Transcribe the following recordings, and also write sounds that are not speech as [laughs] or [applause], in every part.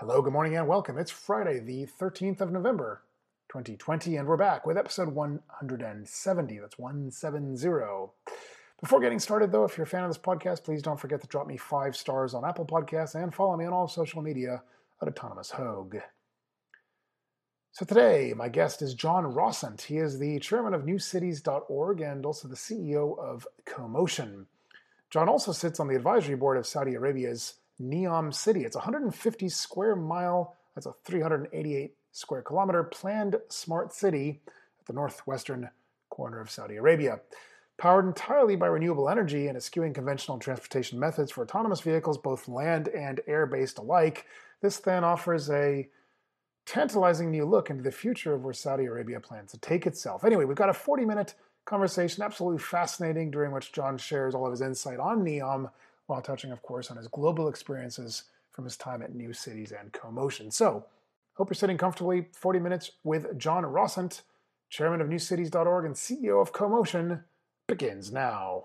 Hello, good morning, and welcome. It's Friday, the 13th of November, 2020, and we're back with episode 170. That's 170. Before getting started, though, if you're a fan of this podcast, please don't forget to drop me five stars on Apple Podcasts and follow me on all social media at Autonomous Hogue. So today, my guest is John Rossant. He is the chairman of NewCities.org and also the CEO of CoMotion. John also sits on the advisory board of Saudi Arabia's Neom City. It's 150 square mile, that's a 388 square kilometer planned smart city at the northwestern corner of Saudi Arabia. Powered entirely by renewable energy and eschewing conventional transportation methods for autonomous vehicles, both land and air based alike, this then offers a tantalizing new look into the future of where Saudi Arabia plans to take itself. Anyway, we've got a 40 minute conversation, absolutely fascinating, during which John shares all of his insight on Neom while touching, of course, on his global experiences from his time at New Cities and CoMotion. So, hope you're sitting comfortably. 40 minutes with John Rossant, chairman of NewCities.org and CEO of CoMotion, begins now.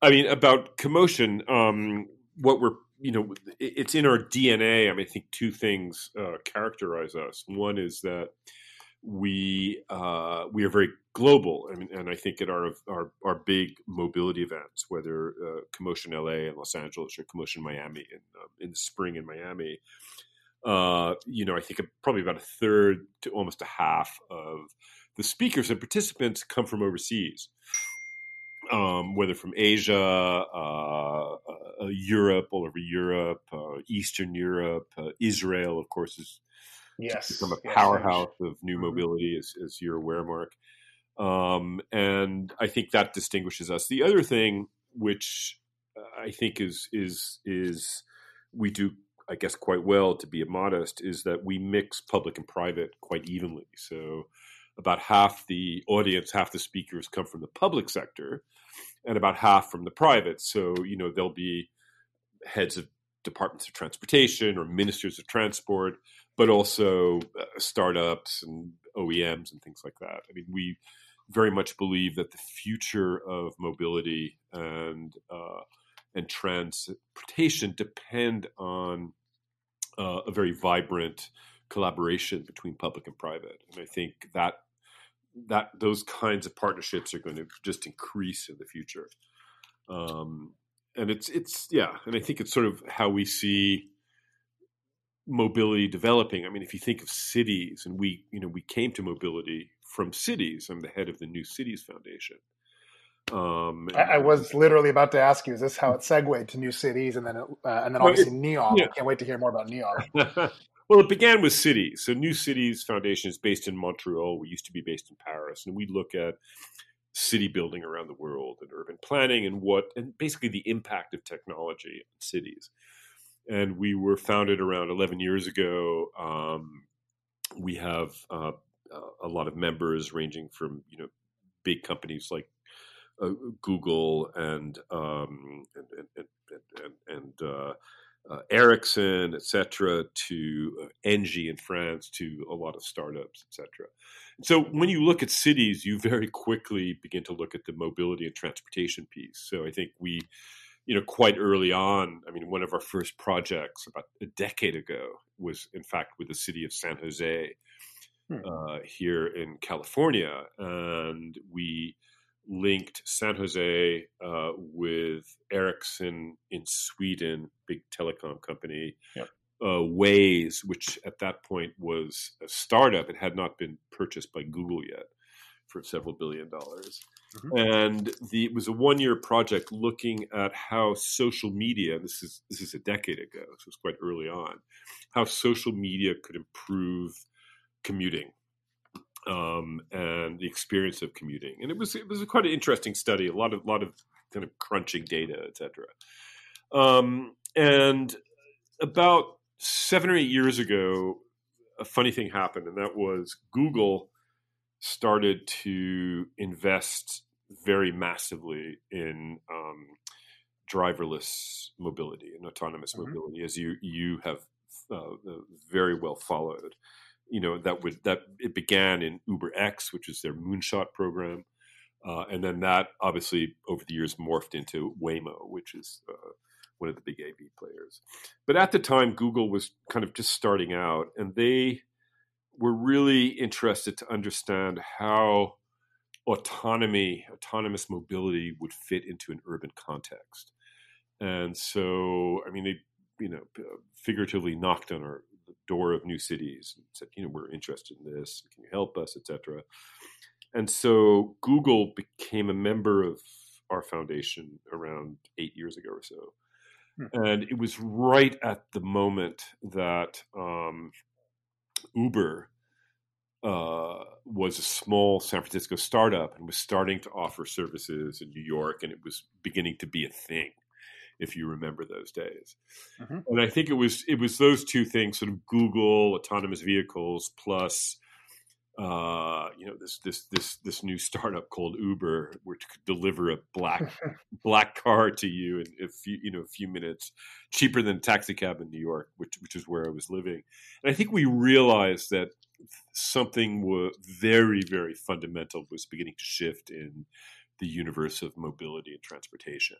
I mean, about CoMotion, um, what we're you know, it's in our DNA. I mean, I think two things uh, characterize us. One is that we uh, we are very global. I mean, and I think at our our, our big mobility events, whether uh, CoMotion LA and Los Angeles or CoMotion Miami in um, in the spring in Miami, uh, you know, I think probably about a third to almost a half of the speakers and participants come from overseas um, whether from Asia, uh, uh, Europe, all over Europe, uh, Eastern Europe, uh, Israel, of course, is yes, from a powerhouse yes. of new Mhm. mobility, as, as you're aware, Mark. Um, and I think that distinguishes us. The other thing, which uh, I think is is is we do, I guess, quite well to be modest, is that we mix public and private quite evenly. So about half the audience, half the speakers come from the public sector, and about half from the private. So, you know, there'll be heads of departments of transportation or ministers of transport, but also uh, startups and OEMs and things like that. I mean, we very much believe that the future of mobility and uh, and transportation depend on uh, a very vibrant collaboration between public and private. And I think that that those kinds of partnerships are going to just increase in the future. Um, and it's it's yeah, and I think it's sort of how we see mobility developing. I mean, if you think of cities, and we you know we came to mobility from cities. I'm the head of the New Cities Foundation. Um, I, I was literally about to ask you: Is this how it segued to new cities, and then it, uh, and then Well, obviously Neom? yeah. I can't wait to hear more about Neom. [laughs] well, it began with cities. So, New Cities Foundation is based in Montreal. We used to be based in Paris, and we look at city building around the world and urban planning and what, and basically the impact of technology on cities. And we were founded around 11 years ago. Um, we have uh, a lot of members ranging from you know big companies like uh, Google and um, and and and, and, and uh, uh, Ericsson, et cetera, to uh, Engie in France, to a lot of startups, et cetera. So when you look at cities, you very quickly begin to look at the mobility and transportation piece. So I think we, you know, quite early on, I mean, one of our first projects about a decade ago was, in fact, with the city of San Jose Hmm. uh, here in California, and we linked San Jose uh, with Ericsson in Sweden, big telecom company. Yep. Uh, Waze, which at that point was a startup, it had not been purchased by Google yet. for several billion dollars. Mm-hmm. And the, it was a one year project looking at how social media, this is, this is a decade ago, so it was quite early on, how social media could improve commuting um, and the experience of commuting. And it was, it was quite an interesting study, a lot of, lot of kind of crunching data, etc. Um, and about seven or eight years ago, a funny thing happened, and that was Google started to invest very massively in um, driverless mobility and autonomous mm-hmm. mobility, as you you have uh, uh, very well followed. You know that would that it began in Uber X, which is their moonshot program, uh, and then that obviously over the years morphed into Waymo, which is uh, one of the big AV players. But at the time, Google was kind of just starting out, and they were really interested to understand how autonomy, autonomous mobility would fit into an urban context. And so, I mean, they, you know, figuratively knocked on our door of new cities and said, you know, we're interested in this. Can you help us, etc. And so, Google became a member of our foundation around eight years ago or so. Hmm. And it was right at the moment that um, Uber uh, was a small San Francisco startup and was starting to offer services in New York, and it was beginning to be a thing, if you remember those days. Mm-hmm. And I think it was it was those two things, sort of Google autonomous vehicles plus uh, you know this this this this new startup called Uber, which could deliver a black [laughs] black car to you in a few you know a few minutes, cheaper than a taxi cab in New York, which which is where I was living. And I think we realized that something was very very fundamental was beginning to shift in the universe of mobility and transportation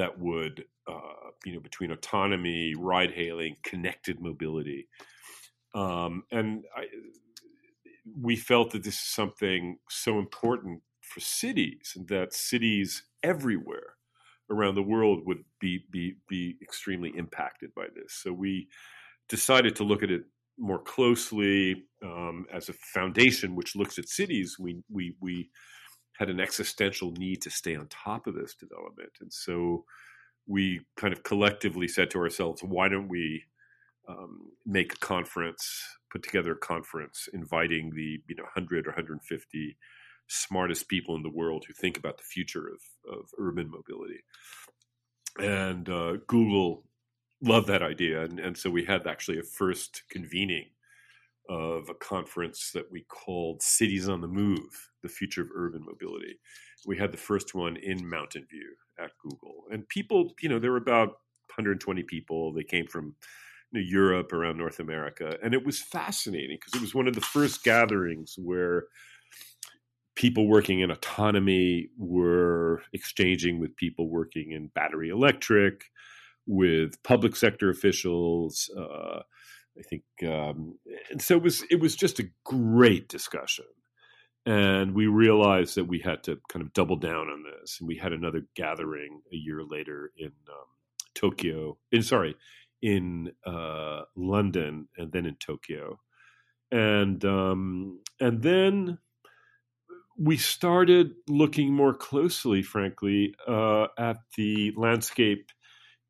that would uh, you know between autonomy, ride hailing, connected mobility. Um, and I, we felt that this is something so important for cities and that cities everywhere around the world would be be be extremely impacted by this. So we decided to look at it more closely um, as a foundation, which looks at cities. We we we had an existential need to stay on top of this development, and so we kind of collectively said to ourselves, "Why don't we um, make a conference put together a conference inviting the you know 100 or 150 smartest people in the world who think about the future of, of urban mobility. And uh, Google loved that idea. And, and so we had actually a first convening of a conference that we called Cities on the Move, the future of urban mobility. We had the first one in Mountain View at Google. And people, you know, there were about 120 people. They came from you know, Europe, around North America, and it was fascinating because it was one of the first gatherings where people working in autonomy were exchanging with people working in battery electric, with public sector officials. Uh, I think, um, and so it was. It was just a great discussion, and we realized that we had to kind of double down on this. And we had another gathering a year later in um, Tokyo. In sorry, in uh, London and then in Tokyo, and um, and then we started looking more closely, frankly, uh, at the landscape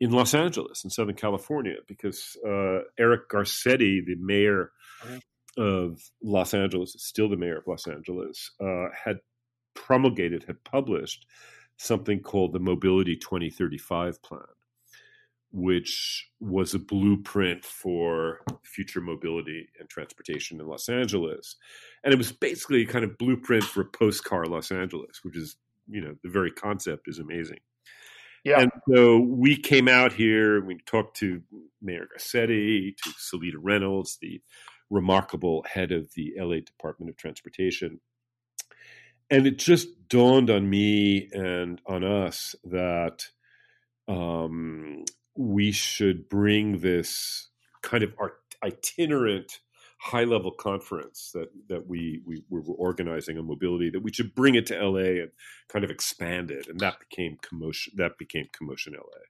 in Los Angeles in Southern California because uh, Eric Garcetti, the mayor of Los Angeles, still the mayor of Los Angeles, uh, had promulgated, had published something called the Mobility 2035 plan which was a blueprint for future mobility and transportation in Los Angeles. And it was basically a kind of blueprint for a post-car Los Angeles, which is, you know, the very concept is amazing. Yeah. And so we came out here, we talked to Mayor Garcetti, to Seleta Reynolds, the remarkable head of the LA Department of Transportation. And it just dawned on me and on us that um, we should bring this kind of itinerant high level conference that that we, we were organizing on mobility that we should bring it to LA and kind of expand it. And that became CoMotion that became CoMotion LA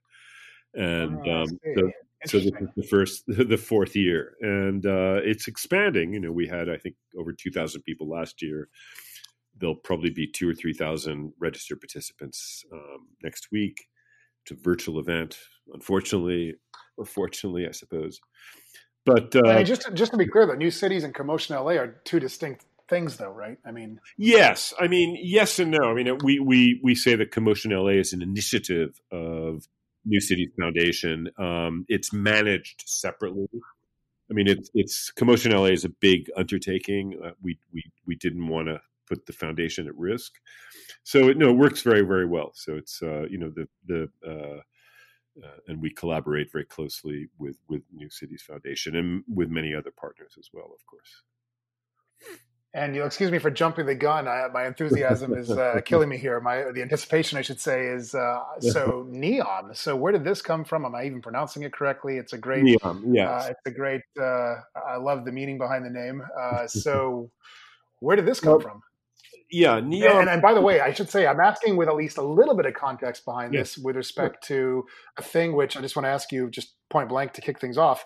and oh, um, so, so this is the first [laughs] the fourth year and uh, it's expanding you know we had I think over 2000 people last year there'll probably be two or three thousand registered participants um, next week. It's a virtual event, unfortunately, or fortunately, I suppose. But uh, just to, just to be clear, though, New Cities and CoMotion LA are two distinct things, though, right? I mean, yes, I mean yes and no. I mean we we we say that CoMotion LA is an initiative of New Cities Foundation. Um, it's managed separately. I mean, it's it's CoMotion LA is a big undertaking. Uh, we we we didn't want to put the foundation at risk, so it no it works very very well. So it's uh, you know the the uh, uh, and we collaborate very closely with with New Cities Foundation and with many other partners as well, of course. And you'll excuse me for jumping the gun. I, my enthusiasm is uh, [laughs] killing me here. My the anticipation, I should say, is uh, so [laughs] Neom. So where did this come from? Am I even pronouncing it correctly? It's a great, Neom. Yeah, uh, it's a great. Uh, I love the meaning behind the name. Uh, [laughs] so where did this come well, from? Yeah, Neom. And, and, by the way, I should say I'm asking with at least a little bit of context behind yes. this with respect to a thing which I just want to ask you, just point blank to kick things off.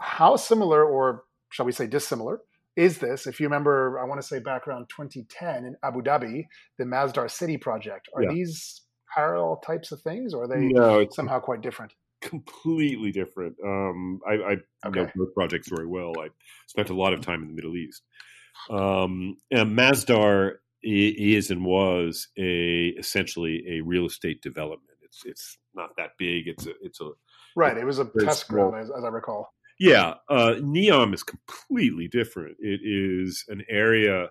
How similar, or shall we say dissimilar? Is this, if you remember, I want to say back around 2010 in Abu Dhabi, the Masdar City project. Are yeah. these parallel types of things or are they no, somehow quite different? Completely different. Um, I, I okay. know both projects very well. I spent a lot of time in the Middle East. Um, and Masdar is and was a essentially a real estate development. It's it's not that big. It's a it's a right. It was a test ground, as, as I recall. Yeah, uh, Neom is completely different. It is an area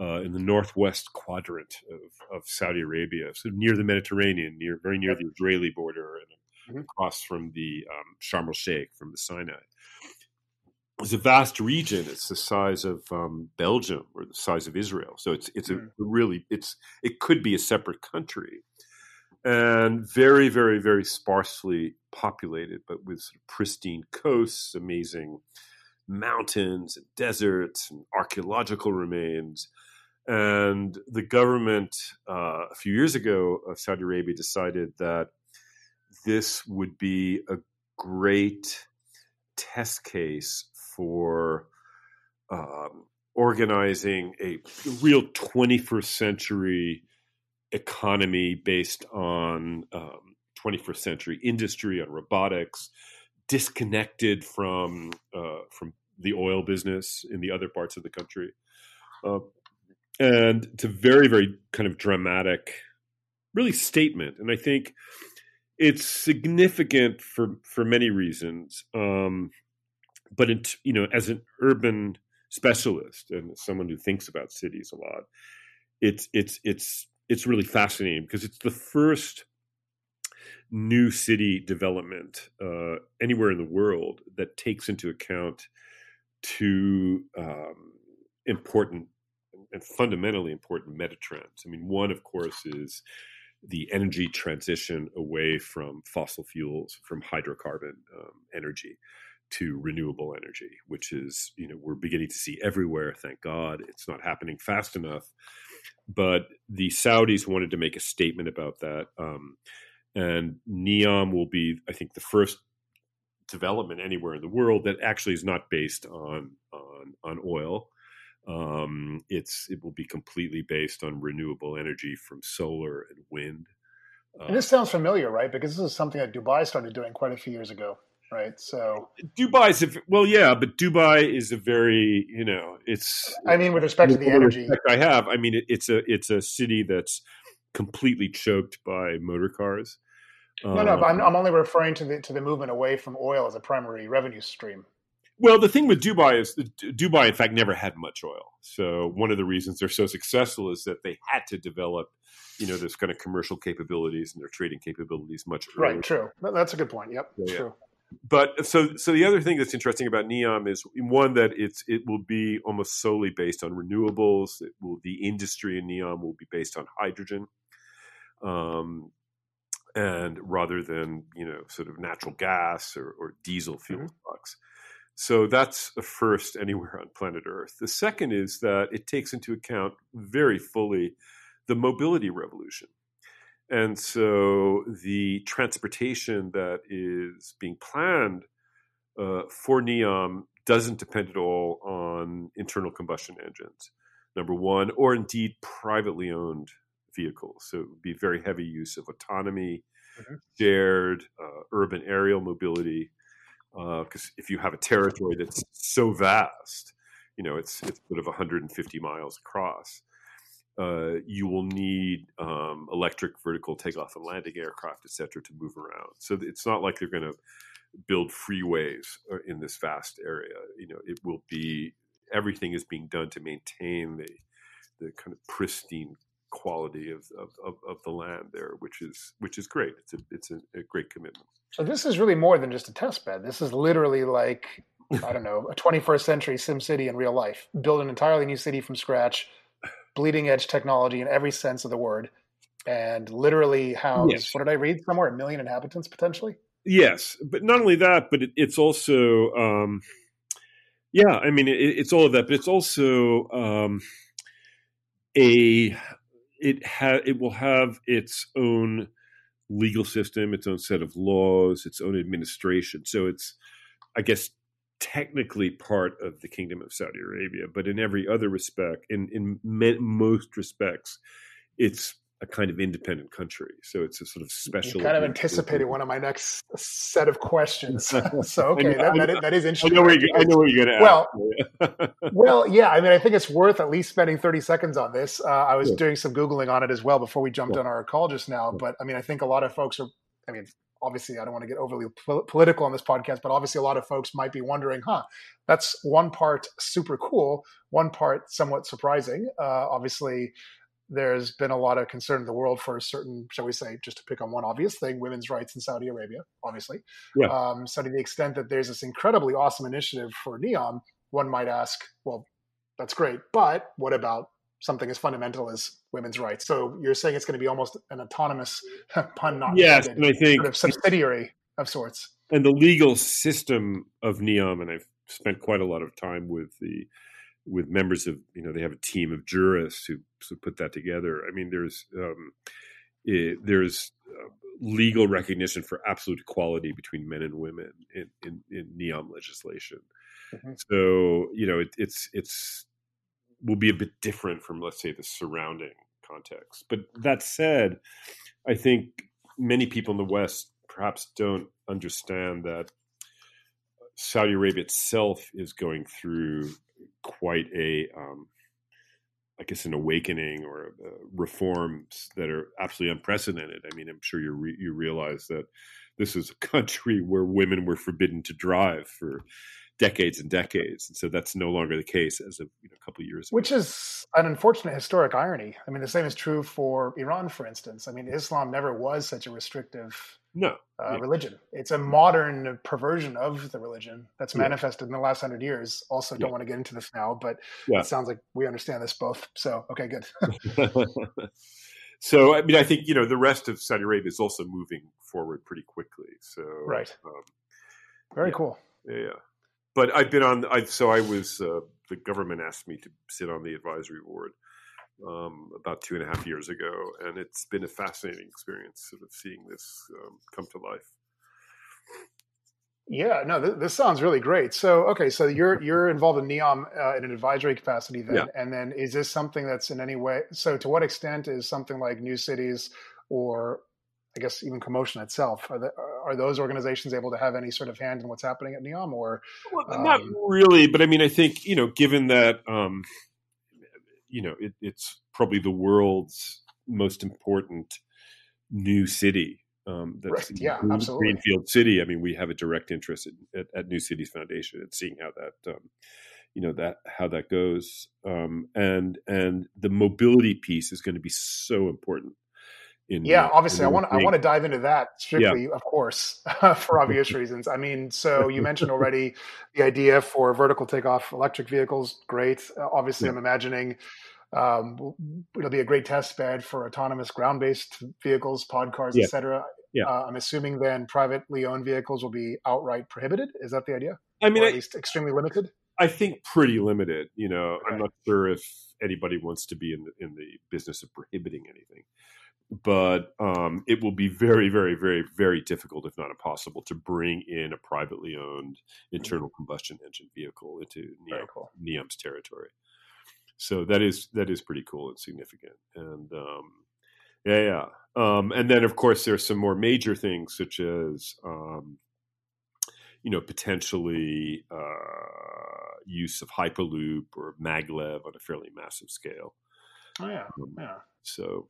uh, in the northwest quadrant of, of, Saudi Arabia, so near the Mediterranean, near very near the Israeli border, and mm-hmm. across from the um, Sharm el Sheikh, from the Sinai. It's a vast region. It's the size of um, Belgium or the size of Israel. So it's it's mm-hmm. a really it's it could be a separate country and very, very, very sparsely populated, but with sort of pristine coasts, amazing mountains and deserts and archaeological remains. And the government, uh, a few years ago of Saudi Arabia, decided that this would be a great test case for um, organizing a real 21st century economy based on um, 21st century industry, on robotics, disconnected from uh, from the oil business in the other parts of the country, uh, and it's a very very kind of dramatic, really statement. And I think it's significant for for many reasons. Um, but in, you know, as an urban specialist and someone who thinks about cities a lot, it's it's it's it's really fascinating because it's the first new city development uh, anywhere in the world that takes into account two um, important and fundamentally important meta trends. I mean, one, of course, is the energy transition away from fossil fuels, from hydrocarbon um, energy to renewable energy, which is, you know, we're beginning to see everywhere. Thank God. It's not happening fast enough but the Saudis wanted to make a statement about that. Um, and Neom will be, I think, the first development anywhere in the world that actually is not based on on, on oil. Um, it's it will be completely based on renewable energy from solar and wind. Uh, and this sounds familiar, right? Because this is something that Dubai started doing quite a few years ago right? So Dubai is a, well, yeah, but Dubai is a very you know it's. I mean, with respect to the energy, I have. I mean, it, it's a it's a city that's completely choked by motor cars. No, no, but I'm, um, I'm only referring to the to the movement away from oil as a primary revenue stream. Well, the thing with Dubai is Dubai, in fact, never had much oil. So one of the reasons they're so successful is that they had to develop, you know, this kind of commercial capabilities and their trading capabilities much earlier. Right. True. That's a good point. Yep. True. Yeah but so so the other thing that's interesting about Neom is one that it's it will be almost solely based on renewables. It will the industry in Neom will be based on hydrogen, um, and rather than you know sort of natural gas or, or diesel fuel mm-hmm. trucks. So that's a first anywhere on planet Earth. The second is that it takes into account very fully the mobility revolution. And so the transportation that is being planned uh, for NEOM doesn't depend at all on internal combustion engines. number one, or indeed privately owned vehicles. So it would be very heavy use of autonomy, mm-hmm. shared uh, urban aerial mobility. Because uh, if you have a territory that's so vast, you know, it's it's sort of 150 miles across. Uh, you will need um, electric vertical takeoff and landing aircraft, et cetera, to move around. So it's not like they're going to build freeways uh, in this vast area. You know, it will be everything is being done to maintain the the kind of pristine quality of, of, of, of the land there, which is which is great. It's a it's a, a great commitment. So this is really more than just a test bed. This is literally like I don't know a 21st century Sim City in real life. Build an entirely new city from scratch, bleeding edge technology in every sense of the word, and literally house yes. what did I read somewhere a million inhabitants potentially. Yes, but not only that, but it, it's also, um, yeah, I mean, it, it's all of that, but it's also um, a it ha- it will have its own legal system, its own set of laws, its own administration. So it's, I guess, technically part of the Kingdom of Saudi Arabia, but in every other respect, in in most respects, it's a kind of independent country. So it's a sort of special. You kind of anticipated one of my next set of questions. [laughs] so okay, that, that, is, that is interesting. I know, you, I know what you're going to well, [laughs] well, yeah. I mean, I think it's worth at least spending 30 seconds on this. Uh, I was yeah. doing some googling on it as well before we jumped yeah. on our call just now. But I mean, I think a lot of folks are. I mean, obviously, I don't want to get overly pol- political on this podcast, but obviously, a lot of folks might be wondering, huh? That's one part super cool, one part somewhat surprising. Uh, obviously there's been a lot of concern in the world for a certain, shall we say, just to pick on one obvious thing, women's rights in Saudi Arabia, obviously. Yeah. Um, so to the extent that there's this incredibly awesome initiative for NEOM, one might ask, well, that's great, but what about something as fundamental as women's rights? So you're saying it's going to be almost an autonomous [laughs] pun, not yes, and I think sort of subsidiary of sorts. And the legal system of NEOM, and I've spent quite a lot of time with the with members of you know they have a team of jurists who, who put that together. I mean, there's um, it, there's uh, legal recognition for absolute equality between men and women in in, in NEOM legislation. Mm-hmm. So you know it, it's it's will be a bit different from let's say the surrounding context. But that said, I think many people in the West perhaps don't understand that Saudi Arabia itself is going through quite a, um, I guess, an awakening or uh, reforms that are absolutely unprecedented. I mean, I'm sure you re- you realize that this is a country where women were forbidden to drive for decades and decades, and so that's no longer the case as of you know, a couple of years ago. Which is an unfortunate historic irony. I mean, the same is true for Iran, for instance. I mean, Islam never was such a restrictive no uh, yeah. religion. It's a modern perversion of the religion that's manifested in the last hundred years. Also, don't yeah. want to get into this now, but it sounds like we understand this both. So, okay, good. [laughs] [laughs] so, I mean, I think you know the rest of Saudi Arabia is also moving forward pretty quickly. So, right, um, very cool. Yeah, but I've been on. I so I was. Uh, the government asked me to sit on the advisory board um, about two and a half years ago, and it's been a fascinating experience, sort of seeing this um, come to life. Yeah, no, th- this sounds really great. So, okay, so you're you're involved in NEOM uh, in an advisory capacity, then, yeah. and then is this something that's in any way? So, to what extent is something like New Cities or I guess even CoMotion itself are, the, are those organizations able to have any sort of hand in what's happening at NEOM or well, um, not really but i mean i think you know given that um, you know, it, it's probably the world's most important new city. Um, that's right. yeah, Green, absolutely. Greenfield City. I mean, we have a direct interest at, at New Cities Foundation and seeing how that, um, you know, that how that goes. Um, and and the mobility piece is going to be so important. In, yeah, obviously, I want I want to dive into that strictly, yeah. of course, [laughs] for obvious reasons. I mean, so you mentioned [laughs] already the idea for vertical takeoff electric vehicles. Great. Uh, obviously, yeah. I'm imagining um, it'll be a great test bed for autonomous ground-based vehicles, pod cars, yeah. etc. Yeah. Uh, I'm assuming then privately owned vehicles will be outright prohibited. Is that the idea? I mean, or at I, least extremely limited. I think pretty limited. You know, okay. I'm not sure if anybody wants to be in the, in the business of prohibiting anything but um, it will be very, very, very, very difficult, if not impossible, to bring in a privately owned internal combustion engine vehicle into NEOM, cool. NEOM's territory. So that is that is pretty cool and significant. And um, yeah, yeah. Um, and then of course there's some more major things such as um, you know potentially uh, use of hyperloop or maglev on a fairly massive scale. Oh yeah, um, yeah. So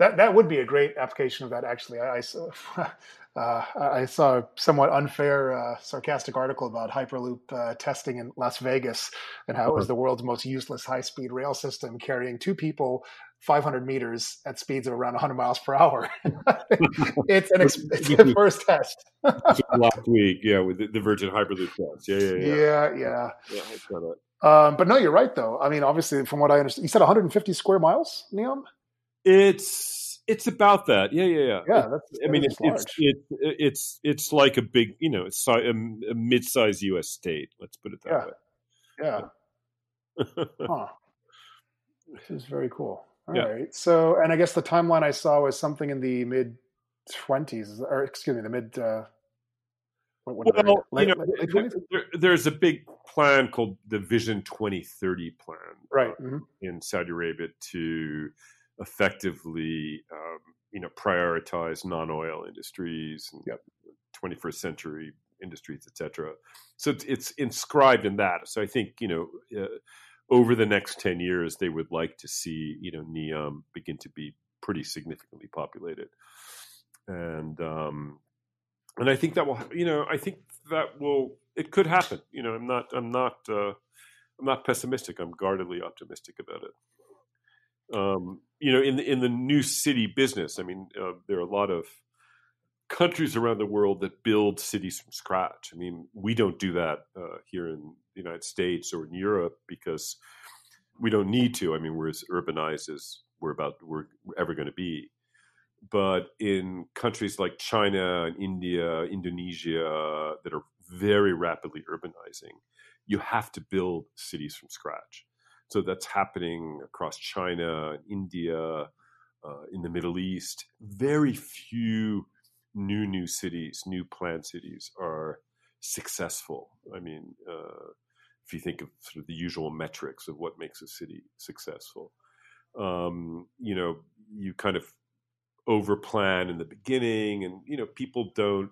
that that would be a great application of that. Actually, I, I saw [laughs] uh, I saw a somewhat unfair, uh, sarcastic article about Hyperloop uh, testing in Las Vegas and how it was uh-huh. the world's most useless high speed rail system, carrying two people 500 meters at speeds of around 100 miles per hour. [laughs] it's an ex- it's the first test. [laughs] last week, yeah, with the, the, Virgin Hyperloop test. Yeah, yeah, yeah. Yeah, yeah. yeah um, but no, you're right, though. I mean, obviously, from what I understand, you said 150 square miles, Neom? It's it's about that. Yeah, yeah, yeah. Yeah, that's, I mean, it's it's, it's it's it's like a big, you know, it's a, a mid-sized U.S. state. Let's put it that yeah. way. Yeah. [laughs] huh. This is very cool. All yeah. right. So, and I guess the timeline I saw was something in the mid twenties, or excuse me, the mid. Uh, well, late, you know, late, there, there's a big plan called the Vision 2030 plan, right, uh, mm-hmm. in Saudi Arabia to effectively, um, you know, prioritize non-oil industries and yep. 21st century industries, etc. So it's, it's, inscribed in that. So I think you know, uh, over the next 10 years, they would like to see you know Neom begin to be pretty significantly populated, and um, and I think that will you know I think that will it could happen. You know, I'm not I'm not uh, I'm not pessimistic. I'm guardedly optimistic about it um, you know, in the, in the new city business, I mean, uh, there are a lot of countries around the world that build cities from scratch. I mean, we don't do that uh, here in the United States or in Europe because we don't need to. I mean, we're as urbanized as we're about we're ever going to be. But in countries like China and India, Indonesia, that are very rapidly urbanizing, you have to build cities from scratch. So that's happening across China, India, uh, in the Middle East. Very few new new cities, new planned cities are successful. I mean, uh, if you think of sort of the usual metrics of what makes a city successful, um, you know, you kind of overplan in the beginning, and you know, people don't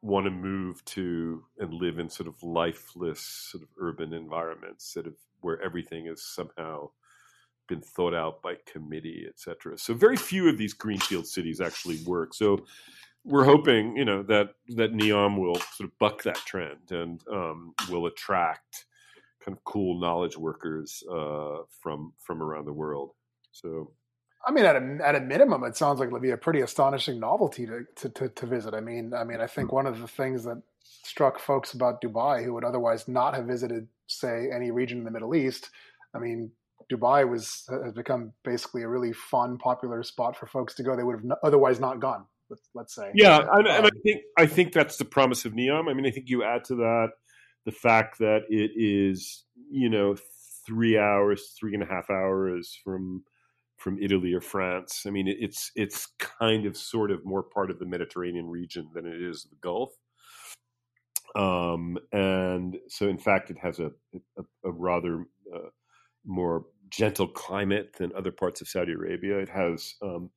want to move to and live in sort of lifeless sort of urban environments that have where everything has somehow been thought out by committee, et cetera. So very few of these greenfield cities actually work. So we're hoping, you know, that that Neom will sort of buck that trend and um, will attract kind of cool knowledge workers uh, from from around the world. So I mean, at a at a minimum, it sounds like it would be a pretty astonishing novelty to, to, to, to, visit. I mean, I mean, I think one of the things that struck folks about Dubai who would otherwise not have visited, say, any region in the Middle East. I mean, Dubai was has become basically a really fun, popular spot for folks to go. They would have otherwise not gone. Let's say. Yeah, and, and I um, think I think that's the promise of Neom. I mean, I think you add to that the fact that it is, you know, three hours, three and a half hours from from Italy or France. I mean, it's it's kind of sort of more part of the Mediterranean region than it is the Gulf. Um, and so, in fact, it has a, a, a rather uh, more gentle climate than other parts of Saudi Arabia. It has um,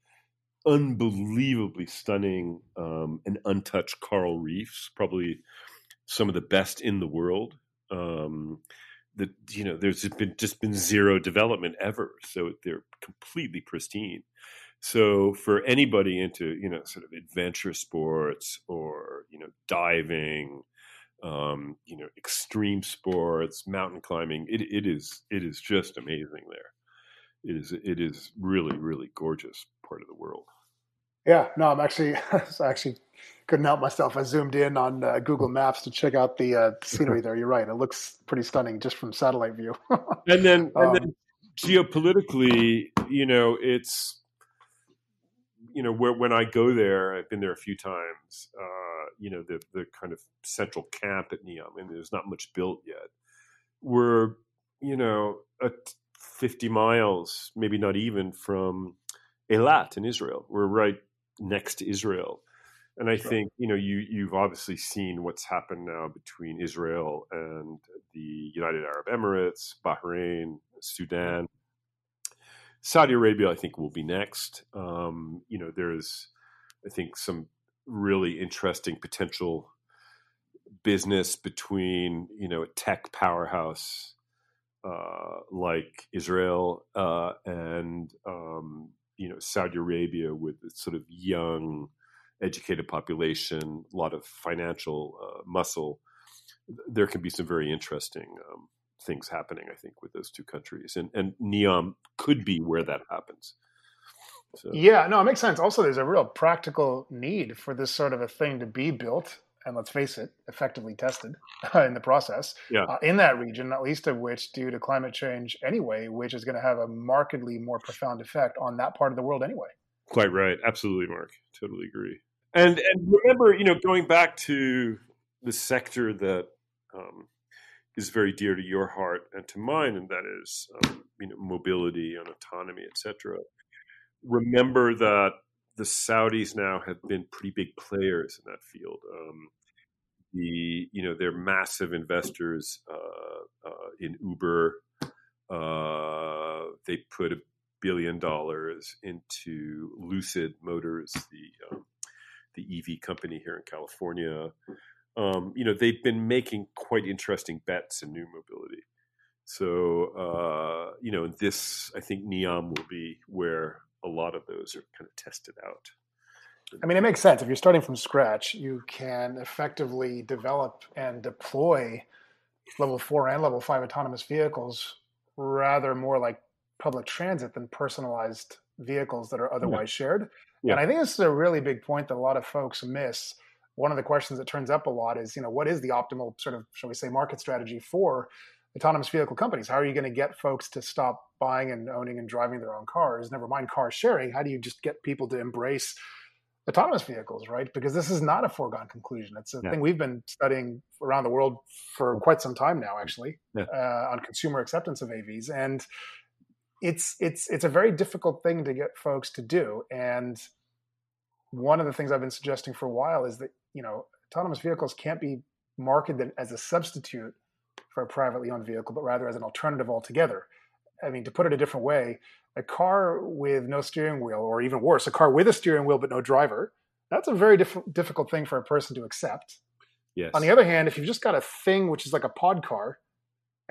unbelievably stunning um, and untouched coral reefs, probably some of the best in the world. Um, that you know, there's been just been zero development ever, so they're completely pristine. So for anybody into you know sort of adventure sports or you know diving um, you know, extreme sports, mountain climbing. It, it is it is just amazing there. It is it is really really gorgeous part of the world. Yeah, no, I'm actually [laughs] actually couldn't help myself. I zoomed in on uh, Google Maps to check out the uh, scenery [laughs] there. You're right; it looks pretty stunning just from satellite view. [laughs] and then, and then um, geopolitically, you know, it's you know, where when I go there, I've been there a few times. Uh, you know, the the kind of central camp at Neom, and there's not much built yet. We're you know at 50 miles, maybe not even from Elat in Israel. We're right next to Israel. And I think you know you you've obviously seen what's happened now between Israel and the United Arab Emirates, Bahrain, Sudan. Saudi Arabia, I think, will be next. Um, you know, there's, I think, some really interesting potential business between you know a tech powerhouse uh, like Israel uh, and um, you know Saudi Arabia with sort of young, educated population, a lot of financial uh, muscle. There can be some very interesting um, things happening, I think, with those two countries, and and Neom could be where that happens. So. Yeah, no, it makes sense. Also, there's a real practical need for this sort of a thing to be built, and let's face it, effectively tested [laughs] in the process yeah. uh, in that region, not least of which due to climate change anyway, which is going to have a markedly more profound effect on that part of the world anyway. Quite right. Absolutely, Mark. Totally agree. And and remember, you know, going back to the sector that um, is very dear to your heart and to mine, and that is, um, you know, mobility and autonomy, etc remember that the Saudis now have been pretty big players in that field. Um, the you know they're massive investors uh, uh, in Uber. Uh, they put a billion dollars into Lucid Motors, the um, the EV company here in California. Um, you know they've been making quite interesting bets in new mobility. So uh, you know this, I think Neom will be where a lot of those are kind of tested out. I mean, it makes sense. If you're starting from scratch, you can effectively develop and deploy level four and level five autonomous vehicles rather more like public transit than personalized vehicles that are otherwise yeah. shared. Yeah. And I think this is a really big point that a lot of folks miss. One of the questions that turns up a lot is, you know, what is the optimal sort of, shall we say, market strategy for autonomous vehicle companies. How are you going to get folks to stop buying and owning and driving their own cars? Never mind car sharing. How do you just get people to embrace autonomous vehicles, right? Because this is not a foregone conclusion. It's a yeah. thing we've been studying around the world for quite some time now, actually, yeah. uh, on consumer acceptance of AVs, and it's it's it's a very difficult thing to get folks to do. And one of the things I've been suggesting for a while is that you know autonomous vehicles can't be marketed as a substitute for a privately owned vehicle, but rather as an alternative altogether. I mean, to put it a different way, a car with no steering wheel, or even worse, a car with a steering wheel but no driver, that's a very diff- difficult thing for a person to accept. Yes. On the other hand, if you've just got a thing which is like a pod car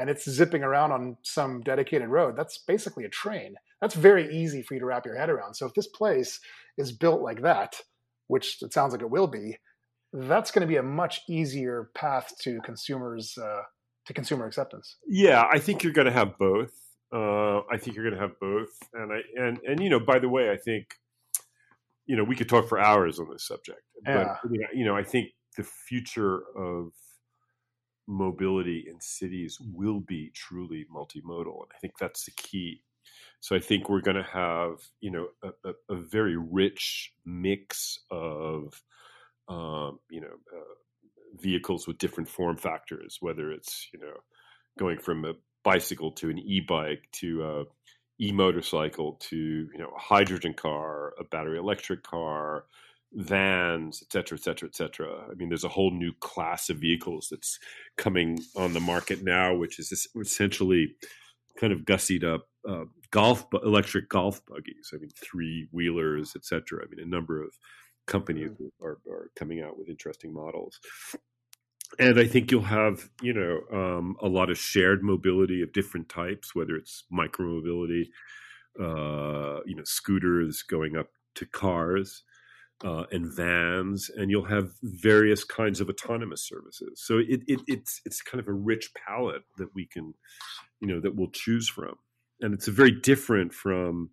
and it's zipping around on some dedicated road, that's basically a train. That's very easy for you to wrap your head around. So if this place is built like that, which it sounds like it will be, that's going to be a much easier path to consumers' uh, to consumer acceptance. Yeah, I think you're going to have both. Uh, I think you're going to have both, and I and and you know, by the way, I think you know we could talk for hours on this subject, yeah. but you know, I think the future of mobility in cities will be truly multimodal, and I think that's the key. So I think we're going to have you know a, a, a very rich mix of um, you know uh, vehicles with different form factors, whether it's you know going from a bicycle to an e-bike to a e-motorcycle to you know a hydrogen car, a battery electric car, vans, et cetera, et cetera, et cetera. I mean, there's a whole new class of vehicles that's coming on the market now, which is essentially kind of gussied up uh, golf electric golf buggies. I mean, three wheelers, et cetera. I mean, a number of companies are, are coming out with interesting models and I think you'll have, you know, um, a lot of shared mobility of different types, whether it's micromobility, uh, you know, scooters going up to cars uh, and vans, and you'll have various kinds of autonomous services. So it, it, it's it's kind of a rich palette that we can, you know, that we'll choose from, and it's very different from,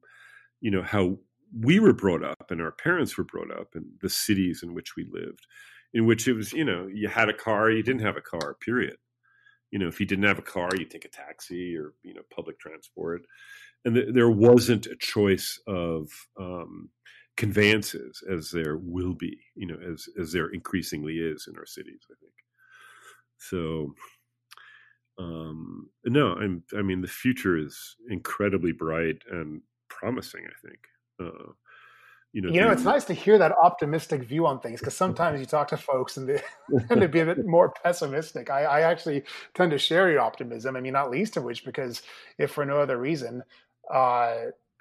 you know, how we were brought up and our parents were brought up and the cities in which we lived, in which it was, you know, you had a car, you didn't have a car, period. You know, if you didn't have a car, you take a taxi or, you know, public transport. And th- there wasn't a choice of um, conveyances as there will be, you know, as, as there increasingly is in our cities, I think. So, um, no, I'm, I mean, the future is incredibly bright and promising, I think. Uh, you know, you know, it's nice to hear that optimistic view on things because sometimes you talk to folks and they [laughs] tend to be a bit more pessimistic. I, I, actually tend to share your optimism. I mean, not least of which because if for no other reason, uh,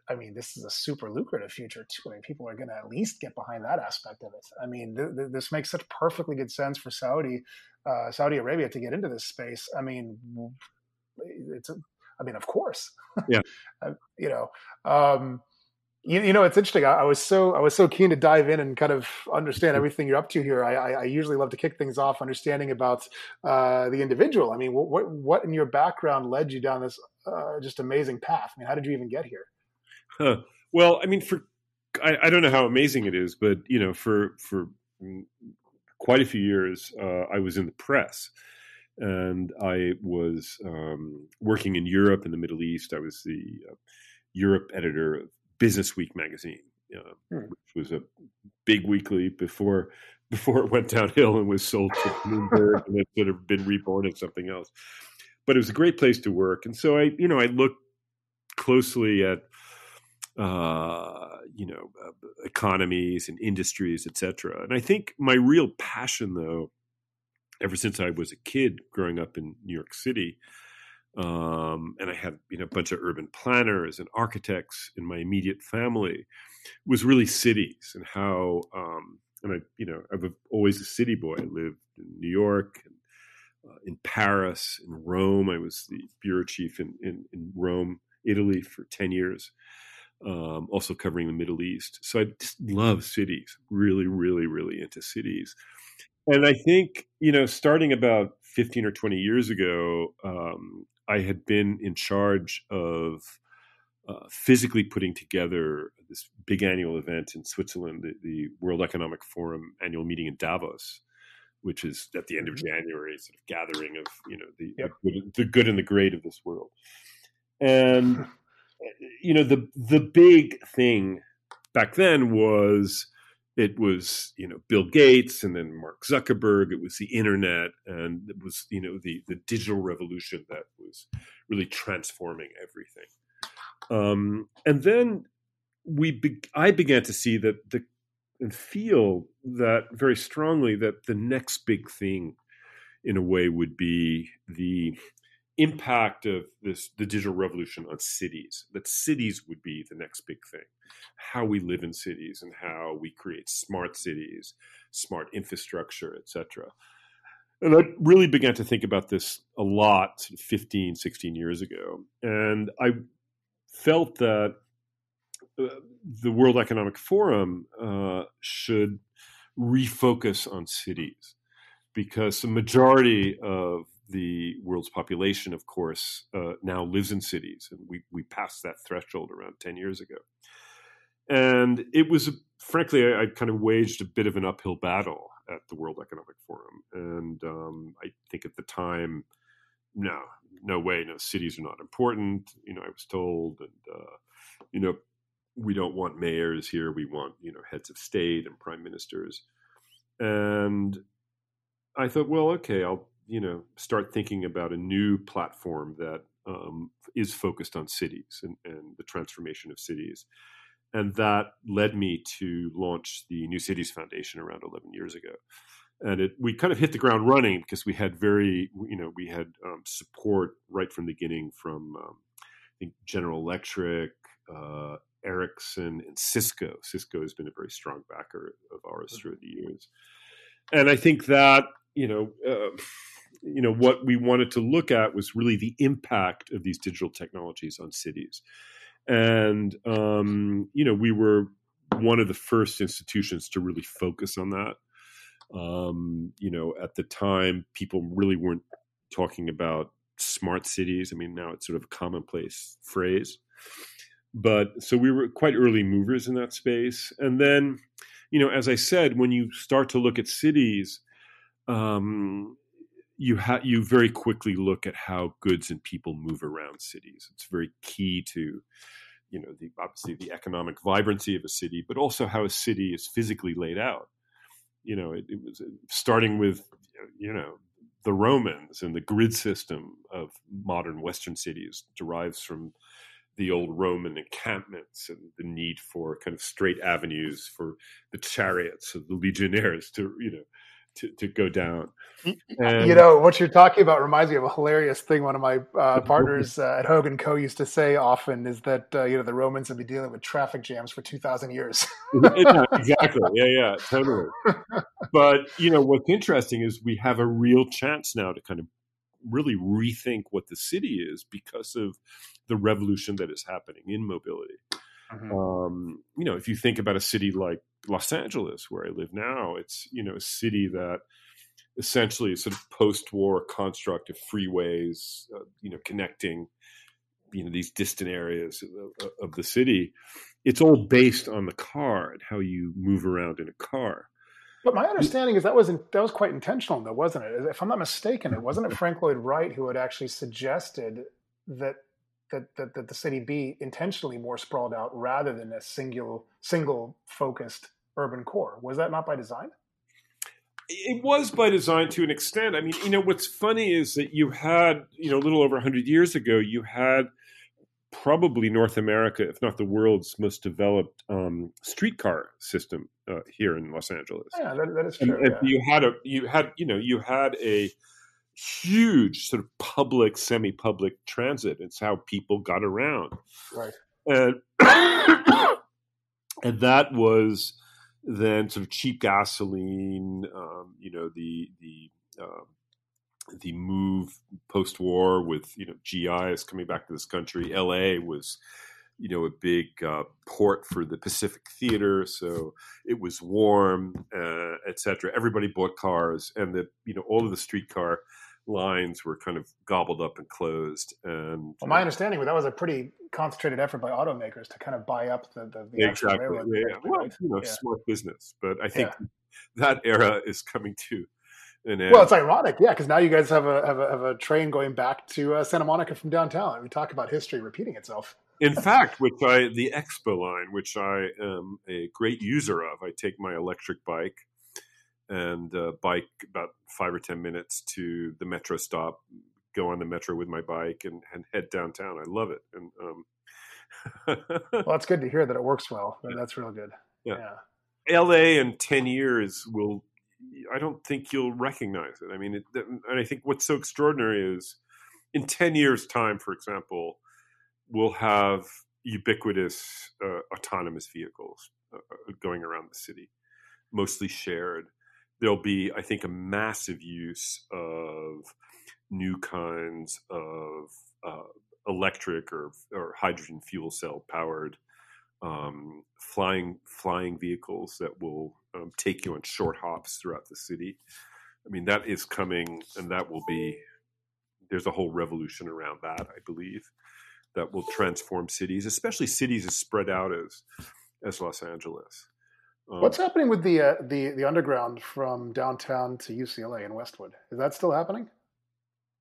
I mean, this is a super lucrative future too. I mean, people are going to at least get behind that aspect of it. I mean, th- th- this makes such perfectly good sense for Saudi, uh, Saudi Arabia to get into this space. I mean, it's, a, I mean, of course, yeah, [laughs] you know. Um, you, you know, it's interesting. I, I, was so I was so keen to dive in and kind of understand mm-hmm. everything you're up to here. I, I, I usually love to kick things off understanding about uh, the individual. I mean, what what in your background led you down this uh, just amazing path? I mean, how did you even get here? Huh. Well, I mean, for I, I, don't know how amazing it is, but you know, for for quite a few years, uh, I was in the press, and I was um, working in Europe and the Middle East. I was the uh, Europe editor of Business Week magazine, uh, hmm. which was a big weekly before before it went downhill and was sold to Bloomberg and it sort of been reborn as something else. But it was a great place to work, and so I, you know, I looked closely at uh, you know uh, economies and industries, etc. And I think my real passion, though, ever since I was a kid growing up in New York City, um, and I had you know a bunch of urban planners and architects in my immediate family, was really cities and how um, and I you know I'm always a city boy. I lived in New York and uh, in Paris, in Rome. I was the bureau chief in in, in Rome, Italy for ten years. Um, also covering the Middle East. So I just love cities. Really, really, really into cities. And I think you know, starting about 15 or 20 years ago, um, I had been in charge of uh, physically putting together this big annual event in Switzerland, the, the, World Economic Forum annual meeting in Davos, which is at the end of mm-hmm. January, sort of gathering of you know the, the, good, the good and the great of this world. And [laughs] you know the the big thing back then was it was you know Bill Gates and then Mark Zuckerberg. It was the internet, and it was you know the the digital revolution that was really transforming everything. Um, and then we be- I began to see that the and feel that very strongly that the next big thing, in a way, would be the impact of this the digital revolution on cities that cities would be the next big thing. How we live in cities and how we create smart cities smart infrastructure etc and i really began to think about this a lot sort 15 16 years ago. And i felt that uh, the world economic forum uh, should refocus on cities because the majority of the world's population, of course, uh, now lives in cities, and we we passed that threshold around ten years ago. And it was, frankly, I, I kind of waged a bit of an uphill battle at the World Economic Forum, and um, I think at the time, no, no way, no, cities are not important. You know, I was told, and uh, you know, we don't want mayors here. We want you know heads of state and prime ministers, and I thought, well, okay, I'll you know start thinking about a new platform that um, is focused on cities and, and, the transformation of cities. And that led me to launch the new cities foundation around 11 years ago. And it, we kind of hit the ground running because we had very you know we had um, support right from the beginning from um, i think general electric uh, ericsson and cisco. Cisco has been a very strong backer of ours mm-hmm. through the years. And i think that you know uh, you know what we wanted to look at was really the impact of these digital technologies on cities. And um, you know we were one of the first institutions to really focus on that. Um, you know at the time people really weren't talking about smart cities. I mean now it's sort of a commonplace phrase. But so we were quite early movers in that space. And then you know as i said when you start to look at cities um, you ha- you very quickly look at how goods and people move around cities. It's very key to you know the obviously the economic vibrancy of a city, but also how a city is physically laid out. You know, it, it was uh, starting with you know the Romans and the grid system of modern Western cities derives from the old Roman encampments and the need for kind of straight avenues for the chariots of the legionnaires to you know to, to go down. And, you know what you're talking about reminds me of a hilarious thing. One of my uh, partners [laughs] uh, at Hogan Co. used to say often is that uh, you know the Romans have been dealing with traffic jams for two thousand years. [laughs] exactly. Yeah. Yeah. Totally. But you know what's interesting is we have a real chance now to kind of really rethink what the city is because of the revolution that is happening in mobility. Mm-hmm. Um, you know, if you think about a city like Los Angeles, where I live now, it's you know a city that essentially is sort of post-war construct of freeways, uh, you know, connecting you know these distant areas of, of, the city. It's all based on the car and how you move around in a car. But my understanding is that was that was quite intentional, though, wasn't it? If I'm not mistaken, it wasn't it [laughs] Frank Lloyd Wright who had actually suggested that that, that, that the city be intentionally more sprawled out rather than a single single focused urban core. Was that not by design? It was by design to an extent. I mean, you know, what's funny is that you had, you know, a little over 100 years ago, you had probably North America, if not the world's most developed um, streetcar system uh, here in Los Angeles. Yeah, that, that is true. And, yeah. you had a, you had, you know, you had a huge sort of public, semi-public transit. It's how people got around. Right. And [coughs] and that was then sort of cheap gasoline. Um, you know the the uh, the move post war with you know GIs coming back to this country. L.A. was you know a big uh, port for the Pacific Theater, so it was warm, uh, etc. Everybody bought cars, and the you know all of the streetcar lines were kind of gobbled up and closed. And well, my uh, understanding was that was a pretty concentrated effort by automakers to kind of buy up the, the, the exactly. railroad. Yeah, yeah. Well, you know, yeah. smart business, but I think yeah. that era is coming to an end. Well, it's ironic, yeah, because now you guys have a have a, have a train going back to uh, Santa Monica from downtown. We talk about history repeating itself. In [laughs] fact, which I the Expo line, which I am a great user of, I take my electric bike and uh, bike about five or ten minutes to the metro stop go on the metro with my bike and, and head downtown. I love it and um, well it's good [laughs] to hear that it works well that's real good. Yeah. yeah. la in 10 years will i don't think you'll recognize it. I mean it, and i think what's so extraordinary is in 10 years time for example we'll have ubiquitous uh, autonomous vehicles uh, uh going around the city mostly shared there'll be, I think, a massive use of new kinds of uh, electric or, or hydrogen fuel cell powered um, flying flying vehicles that will um, take you on short hops throughout the city. I mean, that is coming, and that will be. There's a whole revolution around that, I believe, that will transform cities, especially cities as spread out as as Los Angeles. Um, What's happening with the uh, the the underground from downtown to UCLA in Westwood? Is that still happening?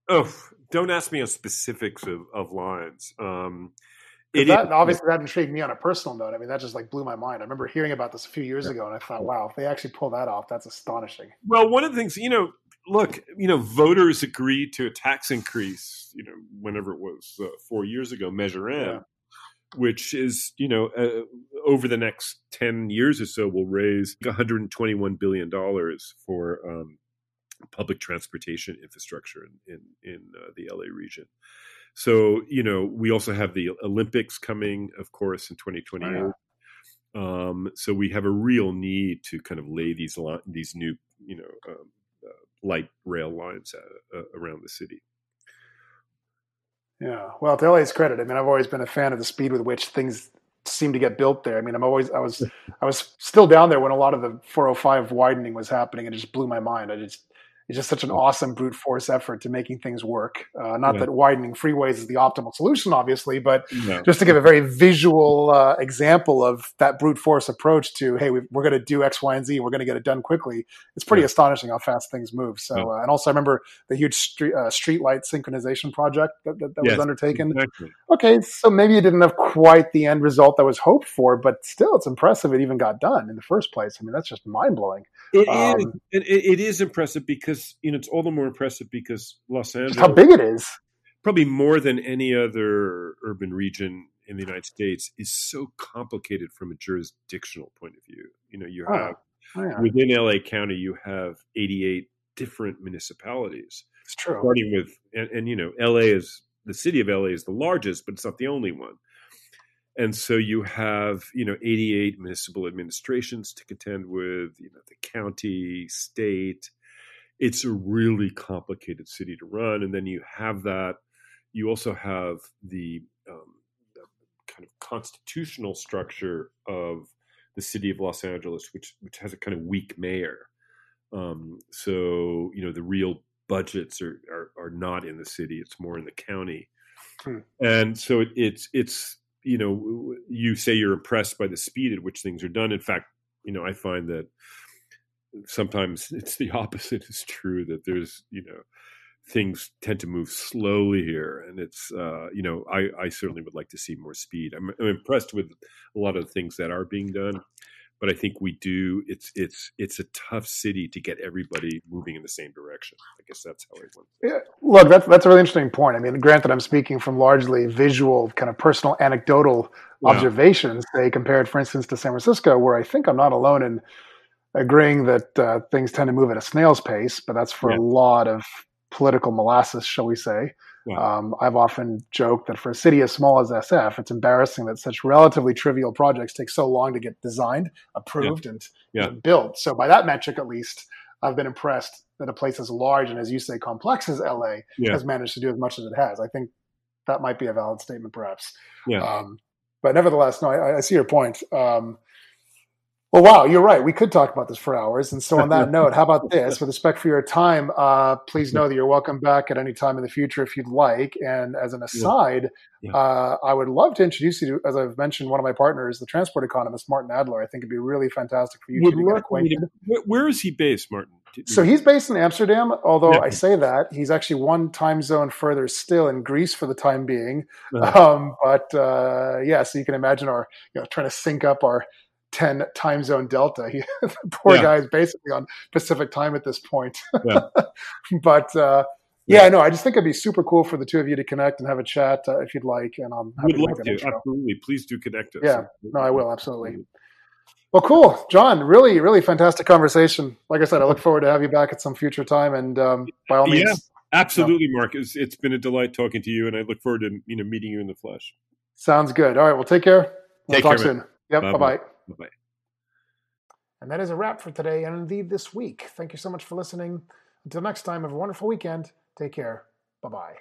Oh, don't ask me on specifics of, of lines. Um, it that, obviously that intrigued me on a personal note. I mean, that just like blew my mind. I remember hearing about this a few years ago, and I thought, wow, if they actually pull that off, that's astonishing. Well, one of the things, you know, look, you know, voters agreed to a tax increase, you know, whenever it was uh, four years ago, Measure M. Yeah which is you know uh, over the next 10 years or so will raise 121 billion dollars for um, public transportation infrastructure in in, in uh, the LA region. So you know we also have the Olympics coming, of course, in 2028. Oh, yeah. um, so we have a real need to kind of lay these these new you know um, uh, light rail lines uh, uh, around the city. Yeah. Well, to LA's credit, I mean, I've always been a fan of the speed with which things seem to get built there. I mean, I'm always, I was, I was still down there when a lot of the 405 widening was happening, and it just blew my mind. I just, it's just such an awesome brute force effort to making things work. Uh, not yeah. that widening freeways is the optimal solution, obviously, but yeah. just to give a very visual uh, example of that brute force approach to, hey, we are going to do X, Y, and Z, and we're going to get it done quickly. It's pretty yeah. astonishing how fast things move. So, uh, and also I remember the huge street, uh, street light synchronization project that, that, that yes, was undertaken. Exactly. Okay, so maybe it didn't have quite the end result that was hoped for, but still, it's impressive it even got done in the first place. I mean, that's just mind blowing. It um, is. It, it is impressive because you know it's all the more impressive because Los Angeles. how big it is. Probably more than any other urban region in the United States is so complicated from a jurisdictional point of view. You know, you Oh, have Oh, yeah. within LA County, you have 88 different municipalities, It's true. starting with, and, and you know, LA is the city of LA is the largest, but it's not the only one. And so you have, you know, 88 municipal administrations to contend with, you know, the county, state. It's a really complicated city to run. And then you have that, you also have the, um, the kind of constitutional structure of the city of Los Angeles, which which has a kind of weak mayor. Um, so you know the real budgets are, are are not in the city; it's more in the county. Hmm. And so it, it's it's you know you say you're impressed by the speed at which things are done. In fact, you know I find that sometimes [laughs] it's the opposite is true that there's you know things tend to move slowly here and it's uh, you know I, I certainly would like to see more speed I'm, I'm impressed with a lot of the things that are being done but i think we do it's it's it's a tough city to get everybody moving in the same direction i guess that's how i want Yeah, look, that's that's a really interesting point. I mean, granted, I'm speaking from largely visual, kind of personal, anecdotal observations. Say compared, for instance, to San Francisco, where I think I'm not alone in agreeing that uh, things tend to move at a snail's pace. But that's for Yeah. a lot of political molasses, shall we say? Yeah. Um, I've often joked that for a city as small as SF, it's embarrassing that such relatively trivial projects take so long to get designed, approved, and, Yeah. built. So, by that metric, at least, I've been impressed that a place as large and, as you say, complex as LA Yeah. has managed to do as much as it has. I think that might be a valid statement, perhaps. Yeah. Um, but nevertheless, no, I, I see your point. Um, well, wow, you're right. We could talk about this for hours. And so, on that [laughs] note, how about this? With respect for your time, uh, please know that you're welcome back at any time in the future if you'd like. And as an aside, Yeah. Uh, I would love to introduce you to, as I've mentioned, one of my partners, the transport economist, Martin Adler. I think it'd be really fantastic for you Would to get love me to- acquainted. where, where is he based martin So he's based in Amsterdam, although Yeah. I say that he's actually one time zone further still in Greece for the time being. Uh-huh. Um, but uh, yeah, so you can imagine our you know trying to sync up our ten time zone delta. He, [laughs] the poor Yeah. guy is basically on Pacific time at this point. Yeah. [laughs] but uh, yeah, no, I just think it'd be super cool for the two of you to connect and have a chat uh, if you'd like. And I'm happy would to love to intro. absolutely please do connect us Yeah. No, I will, absolutely. Well, cool, John. Really, really fantastic conversation. Like I said, I look forward to have you back at some future time. And um, by all means, Yeah. Absolutely, Mark. It's, it's been a delight talking to you, and I look forward to you know meeting you in the flesh. sounds good. All right, well, take care. We'll Take talk care, man. soon. Yep. Bye bye. Bye bye. And that is a wrap for today, and indeed this week. Thank you so much for listening. Until next time, have a wonderful weekend. Take care. Bye bye.